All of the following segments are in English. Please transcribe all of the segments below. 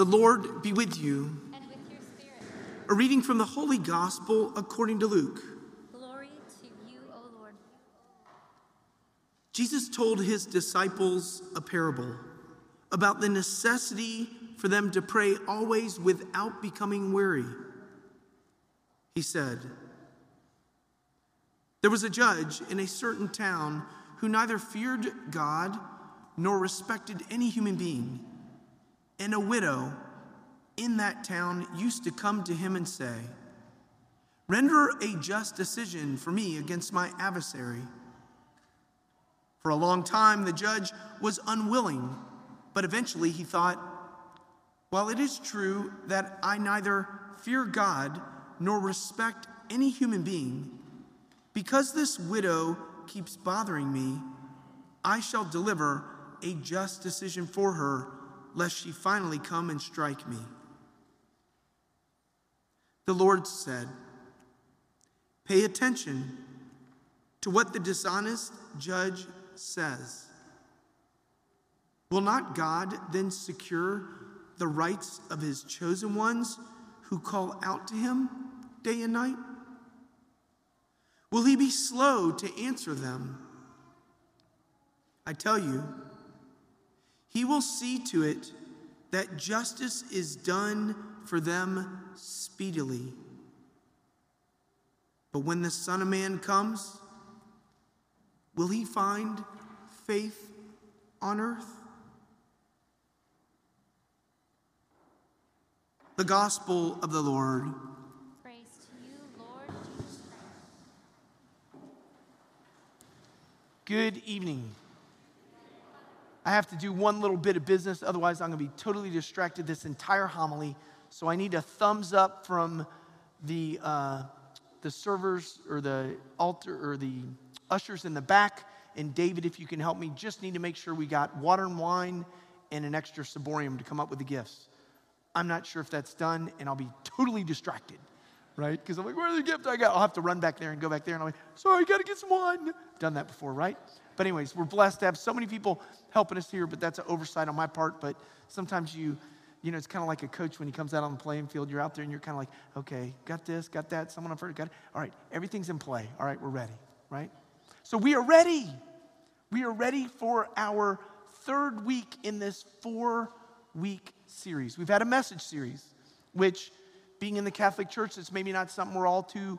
The Lord be with you. And with your spirit. A reading from the Holy Gospel according to Luke. Glory to you, O Lord. Jesus told his disciples a parable about the necessity for them to pray always without becoming weary. He said, There was a judge in a certain town who neither feared God nor respected any human being. And a widow in that town used to come to him and say, Render a just decision for me against my adversary. For a long time, the judge was unwilling, but eventually he thought, While it is true that I neither fear God nor respect any human being, because this widow keeps bothering me, I shall deliver a just decision for her, lest she finally come and strike me. The Lord said, Pay attention to what the dishonest judge says. Will not God then secure the rights of his chosen ones who call out to him day and night? Will he be slow to answer them? I tell you, he will see to it that justice is done for them speedily. But when the Son of Man comes, will he find faith on earth? The Gospel of the Lord. Praise to you, Lord Jesus Christ. Good evening. I have to do one little bit of business, otherwise, I'm going to be totally distracted this entire homily. So I need a thumbs up from the, uh, the servers or the altar or the ushers in the back. And David, if you can help me, just need to make sure we got water and wine and an extra ciborium to come up with the gifts. I'm not sure if that's done, and I'll be totally distracted, right? Because I'm like, where's the gift I got? I'll have to run back there and go back there, and I'm like, sorry, I got to get some wine. Done that before, right? But, anyways, we're blessed to have so many people helping us here, but that's an oversight on my part. But sometimes you, you know, it's kind of like a coach when he comes out on the playing field. You're out there and you're kind of like, okay, got this, got that, someone I've heard, got it. All right, everything's in play. All right, we're ready, right? So we are ready. We are ready for our third week in this four week series. We've had a message series, which, being in the Catholic Church, it's maybe not something we're all too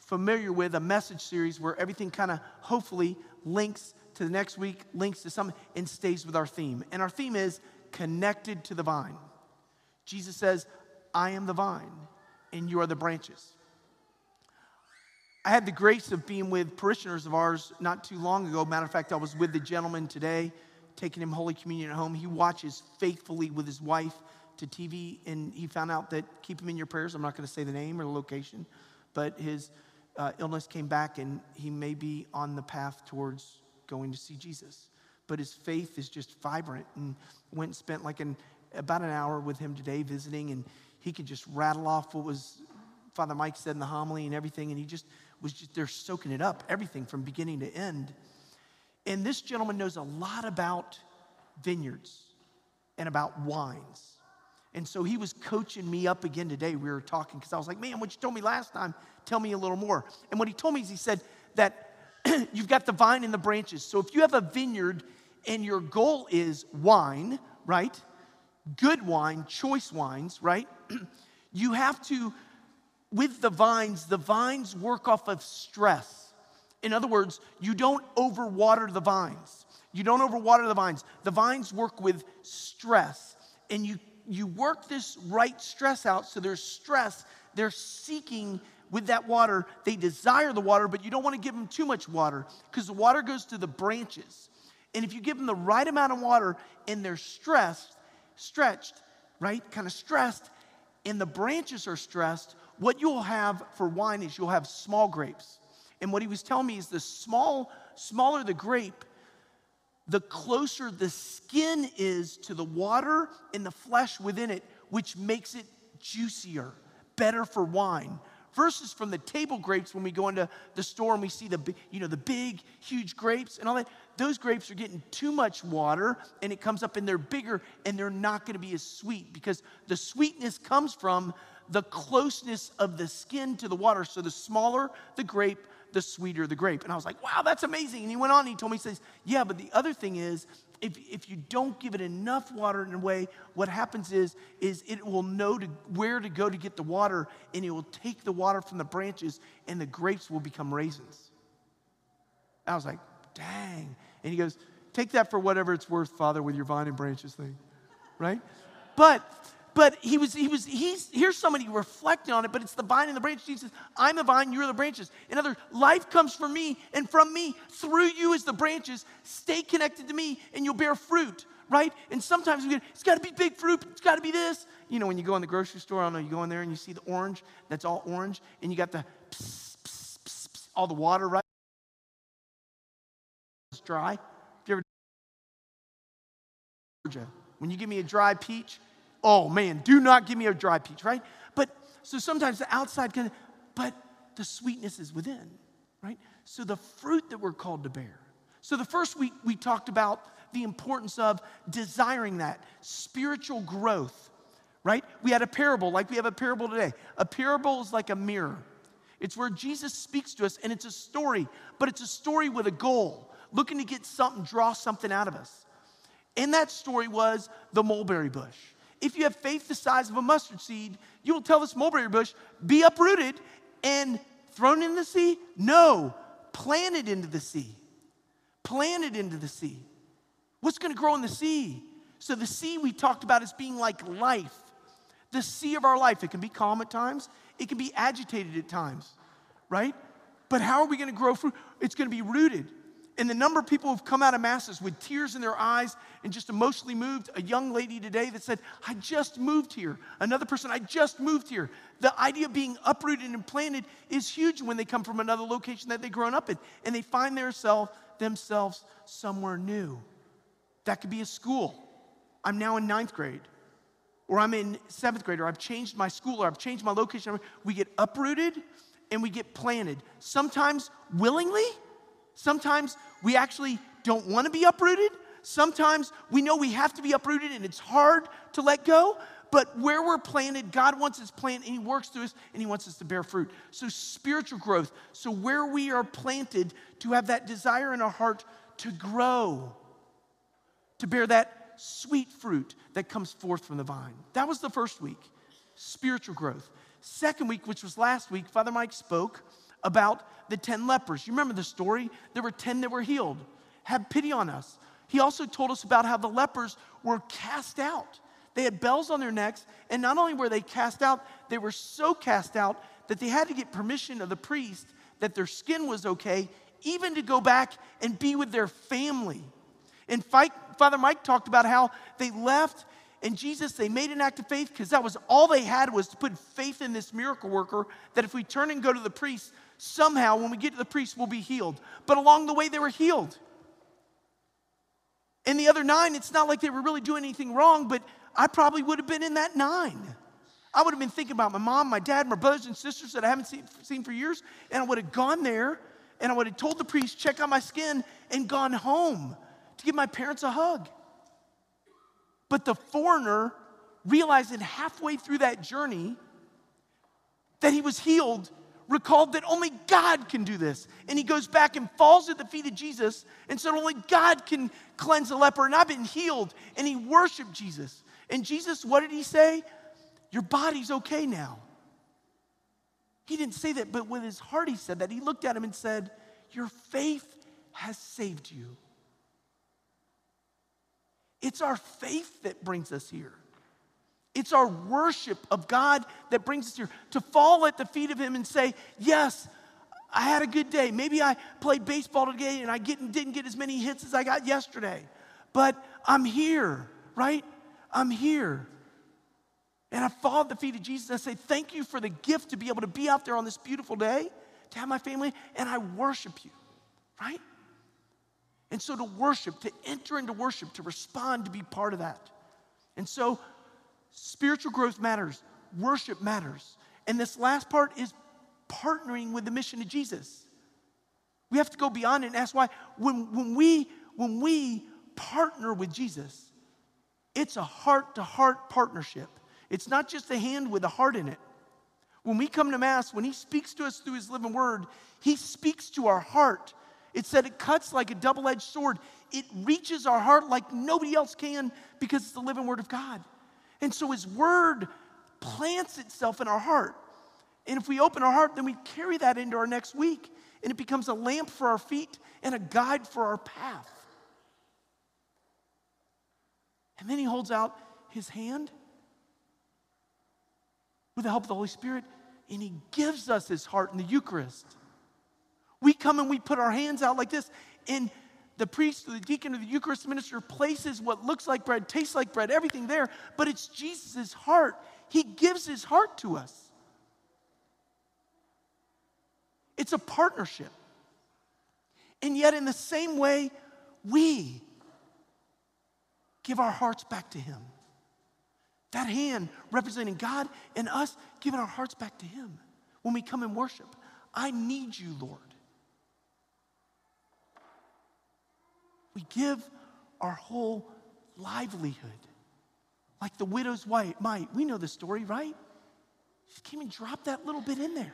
familiar with, a message series where everything kind of hopefully links to the next week, links to something, and stays with our theme. And our theme is connected to the vine. Jesus says, I am the vine, and you are the branches. I had the grace of being with parishioners of ours not too long ago. Matter of fact, I was with the gentleman today, taking him Holy Communion at home. He watches faithfully with his wife to TV, and he found out that keep him in your prayers. I'm not going to say the name or the location, but his uh, illness came back, and he may be on the path towards going to see Jesus. But his faith is just vibrant, and went and spent like an about an hour with him today visiting, and he could just rattle off what was Father Mike said in the homily and everything, and he just was just there soaking it up, everything from beginning to end. And this gentleman knows a lot about vineyards and about wines. And so he was coaching me up again today. We were talking because I was like, man, what you told me last time, tell me a little more. And what he told me is he said that you've got the vine and the branches. So if you have a vineyard and your goal is wine, right? Good wine, choice wines, right? you have to with the vines, the vines work off of stress. In other words, you don't overwater the vines. You don't overwater the vines. The vines work with stress. And you, you work this right stress out so there's stress. They're seeking with that water. They desire the water, but you don't want to give them too much water because the water goes to the branches. And if you give them the right amount of water and they're stressed, stretched, right, kind of stressed, and the branches are stressed, what you'll have for wine is you'll have small grapes. And what he was telling me is the small, smaller the grape, the closer the skin is to the water and the flesh within it, which makes it juicier, better for wine, versus from the table grapes when we go into the store and we see the, you know, the big, huge grapes and all that. Those grapes are getting too much water and it comes up and they're bigger and they're not going to be as sweet because the sweetness comes from the closeness of the skin to the water. So the smaller the grape, the sweeter the grape. And I was like, wow, that's amazing. And he went on and he told me, he says, yeah, but the other thing is, if, if you don't give it enough water in a way, what happens is, is it will know to, where to go to get the water, and it will take the water from the branches, and the grapes will become raisins. I was like, dang. And he goes, take that for whatever it's worth, Father, with your vine and branches thing, right? But but he was, he was, he's, here's somebody reflecting on it, but it's the vine and the branch. Jesus I'm the vine, you're the branches. In other life comes from me and from me through you as the branches. Stay connected to me and you'll bear fruit, right? And sometimes we get, it's got to be big fruit, it's got to be this. You know, when you go in the grocery store, I don't know, you go in there and you see the orange, that's all orange, and you got the pss, pss, pss, all the water, right? It's dry. Have you ever, when you give me a dry peach, oh man, do not give me a dry peach, right? But so sometimes the outside can, but the sweetness is within, right? So the fruit that we're called to bear. So the first week we talked about the importance of desiring that spiritual growth, right? We had a parable, like we have a parable today. A parable is like a mirror. It's where Jesus speaks to us and it's a story, but it's a story with a goal, looking to get something, draw something out of us. And that story was the mulberry bush if you have faith the size of a mustard seed, you will tell this mulberry bush, be uprooted and thrown in the sea? No, planted into the sea. Planted into the sea. What's going to grow in the sea? So, the sea we talked about as being like life. The sea of our life. It can be calm at times, it can be agitated at times, right? But how are we going to grow fruit? It's going to be rooted. And the number of people who've come out of masses with tears in their eyes and just emotionally moved. A young lady today that said, I just moved here. Another person, I just moved here. The idea of being uprooted and planted is huge when they come from another location that they've grown up in and they find themselves, themselves somewhere new. That could be a school. I'm now in ninth grade, or I'm in seventh grade, or I've changed my school, or I've changed my location. We get uprooted and we get planted, sometimes willingly Sometimes we actually don't want to be uprooted. Sometimes we know we have to be uprooted and it's hard to let go. But where we're planted, God wants us planted and He works through us and He wants us to bear fruit. So, spiritual growth. So, where we are planted to have that desire in our heart to grow, to bear that sweet fruit that comes forth from the vine. That was the first week, spiritual growth. Second week, which was last week, Father Mike spoke about the 10 lepers. You remember the story? There were 10 that were healed. Have pity on us. He also told us about how the lepers were cast out. They had bells on their necks, and not only were they cast out, they were so cast out that they had to get permission of the priest that their skin was okay, even to go back and be with their family. And Father Mike talked about how they left and Jesus, they made an act of faith because that was all they had was to put faith in this miracle worker that if we turn and go to the priest, somehow when we get to the priest, we'll be healed. But along the way, they were healed. And the other nine, it's not like they were really doing anything wrong, but I probably would have been in that nine. I would have been thinking about my mom, my dad, my brothers and sisters that I haven't seen, seen for years, and I would have gone there and I would have told the priest, check out my skin, and gone home to give my parents a hug. But the foreigner realized that halfway through that journey that he was healed recalled that only God can do this. And he goes back and falls at the feet of Jesus and said, Only God can cleanse a leper. And I've been healed. And he worshiped Jesus. And Jesus, what did he say? Your body's okay now. He didn't say that, but with his heart, he said that. He looked at him and said, Your faith has saved you. It's our faith that brings us here. It's our worship of God that brings us here. To fall at the feet of Him and say, Yes, I had a good day. Maybe I played baseball today and I didn't get as many hits as I got yesterday, but I'm here, right? I'm here. And I fall at the feet of Jesus and I say, Thank you for the gift to be able to be out there on this beautiful day, to have my family, and I worship you, right? And so to worship, to enter into worship, to respond, to be part of that. And so Spiritual growth matters, worship matters. And this last part is partnering with the mission of Jesus. We have to go beyond it and ask why. When, when, we, when we partner with Jesus, it's a heart to heart partnership. It's not just a hand with a heart in it. When we come to Mass, when He speaks to us through His living word, He speaks to our heart. It said it cuts like a double edged sword. It reaches our heart like nobody else can because it's the living word of God. And so His word plants itself in our heart. And if we open our heart, then we carry that into our next week. And it becomes a lamp for our feet and a guide for our path. And then he holds out his hand with the help of the Holy Spirit, and He gives us His heart in the Eucharist. We come and we put our hands out like this, and the priest, the deacon, or the Eucharist minister places what looks like bread, tastes like bread, everything there, but it's Jesus' heart. He gives His heart to us. It's a partnership. And yet, in the same way, we give our hearts back to Him. That hand representing God and us giving our hearts back to Him when we come and worship. I need you, Lord. We give our whole livelihood. Like the widow's wife, might. We know the story, right? She came and dropped that little bit in there.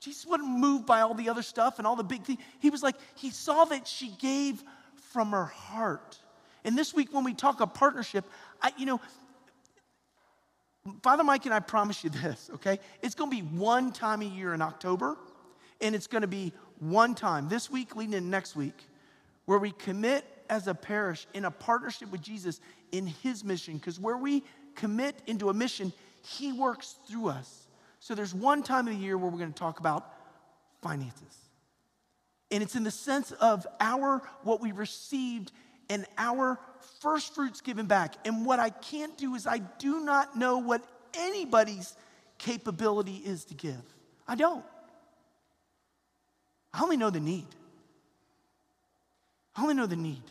Jesus wasn't moved by all the other stuff and all the big things. He was like, he saw that she gave from her heart. And this week, when we talk of partnership, I, you know, Father Mike and I promise you this, okay? It's to be one time a year in October, and it's to be one time this week leading into next week where we commit as a parish in a partnership with Jesus in his mission. Because where we commit into a mission, he works through us. So there's one time of the year where we're going to talk about finances. And it's in the sense of our, what we received and our first fruits given back. And what I can't do is I do not know what anybody's capability is to give. I don't. I only know the need. I only know the need.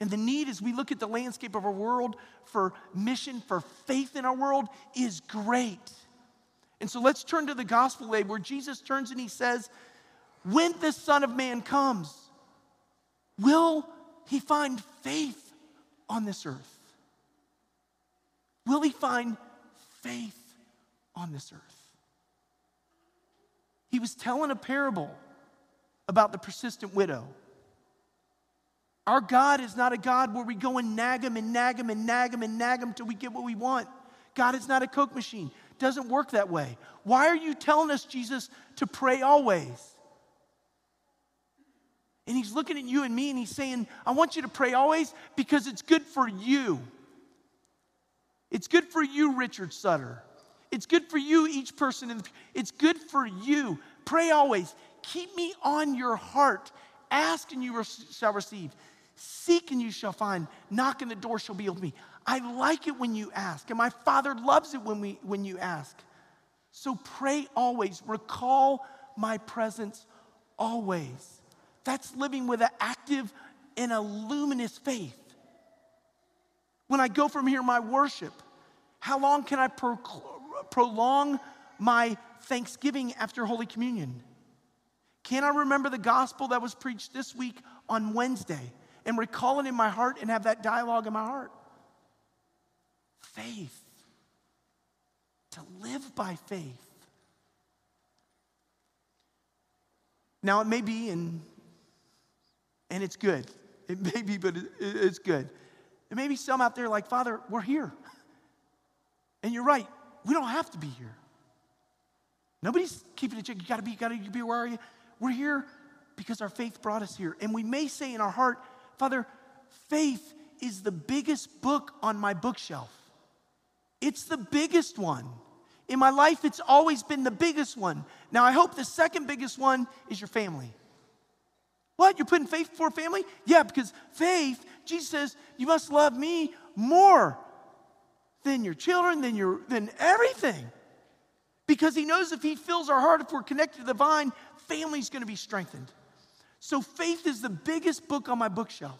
And the need, as we look at the landscape of our world for mission, for faith in our world, is great. And so let's turn to the gospel aid where Jesus turns and he says, When the Son of Man comes, will he find faith on this earth? Will he find faith on this earth? He was telling a parable about the persistent widow. Our God is not a God where we go and nag him and nag him and nag him and nag him till we get what we want. God is not a Coke machine. It Doesn't work that way. Why are you telling us, Jesus, to pray always? And he's looking at you and me and he's saying, I want you to pray always because it's good for you. It's good for you, Richard Sutter. It's good for you, each person in the It's good for you. Pray always. Keep me on your heart. Ask and you shall receive. Seek and you shall find. Knock and the door shall be opened to me. I like it when you ask, and my Father loves it when, we, when you ask. So pray always. Recall my presence always. That's living with an active and a luminous faith. When I go from here, my worship, how long can I pro- prolong my thanksgiving after Holy Communion? Can I remember the gospel that was preached this week on Wednesday and recall it in my heart and have that dialogue in my heart? Faith. To live by faith. Now, it may be, and and it's good. It may be, but it's good. There may be some out there like, Father, we're here. And you're right, we don't have to be here. Nobody's keeping a check. You gotta be, you gotta be, where are you? We're here because our faith brought us here. And we may say in our heart, Father, faith is the biggest book on my bookshelf. It's the biggest one. In my life, it's always been the biggest one. Now, I hope the second biggest one is your family. What? You're putting faith before family? Yeah, because faith, Jesus says, you must love me more than your children, than your than everything. Because he knows if he fills our heart, if we're connected to the vine, family's gonna be strengthened. So faith is the biggest book on my bookshelf.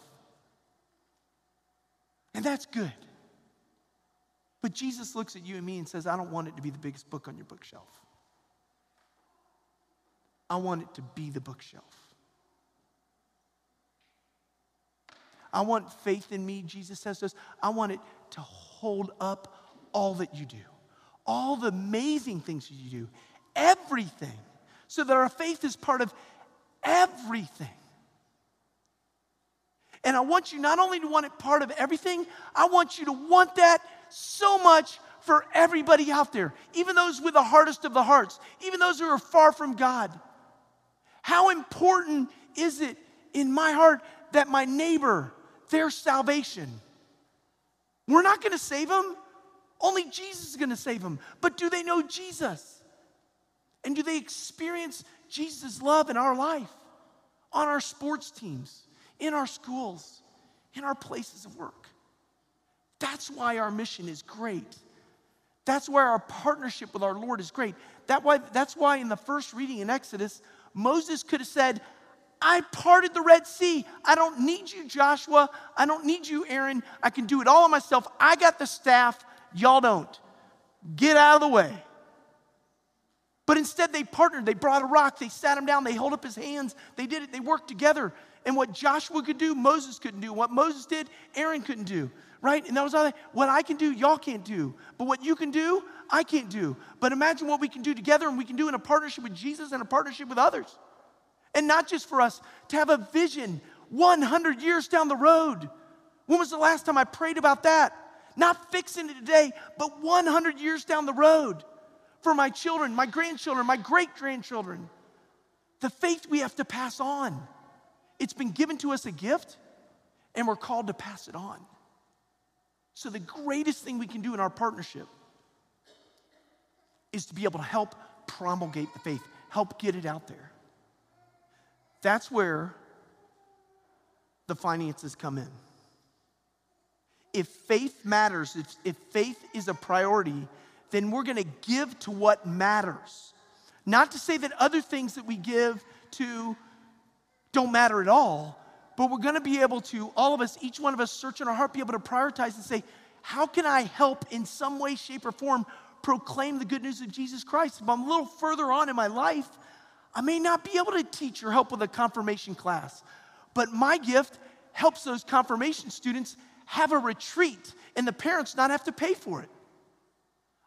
And that's good. But Jesus looks at you and me and says, I don't want it to be the biggest book on your bookshelf. I want it to be the bookshelf. I want faith in me, Jesus says to us. I want it to hold up all that you do, all the amazing things you do, everything, so that our faith is part of everything. And I want you not only to want it part of everything, I want you to want that so much for everybody out there, even those with the hardest of the hearts, even those who are far from God. How important is it in my heart that my neighbor, their salvation, we're not to save them. Only Jesus is to save them. But do they know Jesus? And do they experience Jesus' love in our life, on our sports teams, in our schools, in our places of work? That's why our mission is great. That's why our partnership with our Lord is great. That why, that's why in the first reading in Exodus, Moses could have said, I parted the Red Sea. I don't need you, Joshua. I don't need you, Aaron. I can do it all on myself. I got the staff. Y'all don't. Get out of the way. But instead, they partnered. They brought a rock. They sat him down. They held up his hands. They did it. They worked together. And what Joshua could do, Moses couldn't do. What Moses did, Aaron couldn't do. Right? And that was all what I can do, y'all can't do. But what you can do, I can't do. But imagine what we can do together and we can do in a partnership with Jesus and a partnership with others. And not just for us, to have a vision 100 years down the road. When was the last time I prayed about that? Not fixing it today, but 100 years down the road for my children, my grandchildren, my great grandchildren. The faith we have to pass on. It's been given to us a gift, and we're called to pass it on. So, the greatest thing we can do in our partnership is to be able to help promulgate the faith, help get it out there. That's where the finances come in. If faith matters, if, if faith is a priority, then we're gonna give to what matters. Not to say that other things that we give to don't matter at all, but we're gonna be able to, all of us, each one of us, search in our heart, be able to prioritize and say, how can I help in some way, shape, or form proclaim the good news of Jesus Christ? If I'm a little further on in my life, I may not be able to teach or help with a confirmation class, but my gift helps those confirmation students have a retreat and the parents not have to pay for it.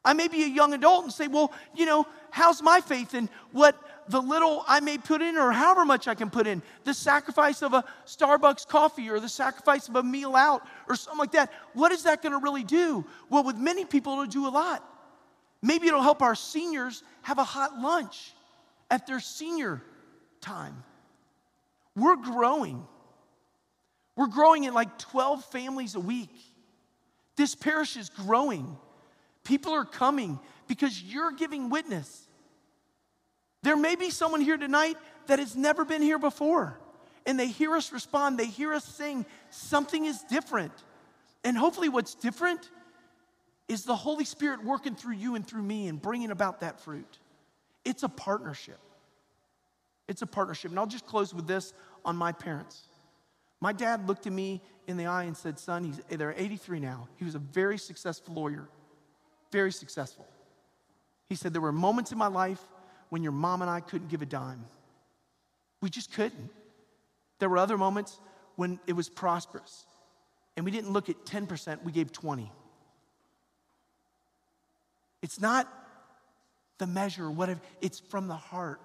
I may be a young adult and say, well, you know, how's my faith in what the little I may put in or however much I can put in? The sacrifice of a Starbucks coffee or the sacrifice of a meal out or something like that. What is that going to really do? Well, with many people, it'll do a lot. Maybe it'll help our seniors have a hot lunch at their senior time. We're growing. We're growing in like 12 families a week. This parish is growing. People are coming because you're giving witness. There may be someone here tonight that has never been here before, and they hear us respond, they hear us sing, something is different. And hopefully, what's different is the Holy Spirit working through you and through me and bringing about that fruit. It's a partnership. It's a partnership. And I'll just close with this on my parents. My dad looked at me in the eye and said, Son, he's, they're 83 now. He was a very successful lawyer, very successful. He said, There were moments in my life when your mom and I couldn't give a dime. We just couldn't. There were other moments when it was prosperous. And we didn't look at 10%, we gave 20. It's not the measure, whatever, it's from the heart.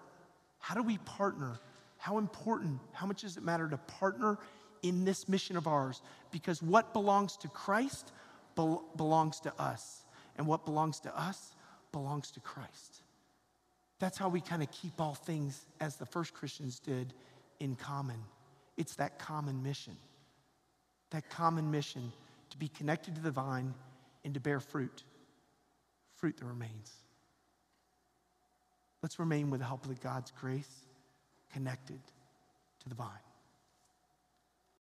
How do we partner? How important, how much does it matter to partner in this mission of ours? Because what belongs to Christ be- belongs to us, and what belongs to us belongs to Christ. That's how we kind of keep all things, as the first Christians did, in common. It's that common mission. That common mission to be connected to the vine and to bear fruit, fruit that remains. Let's remain with the help of God's grace connected to the vine.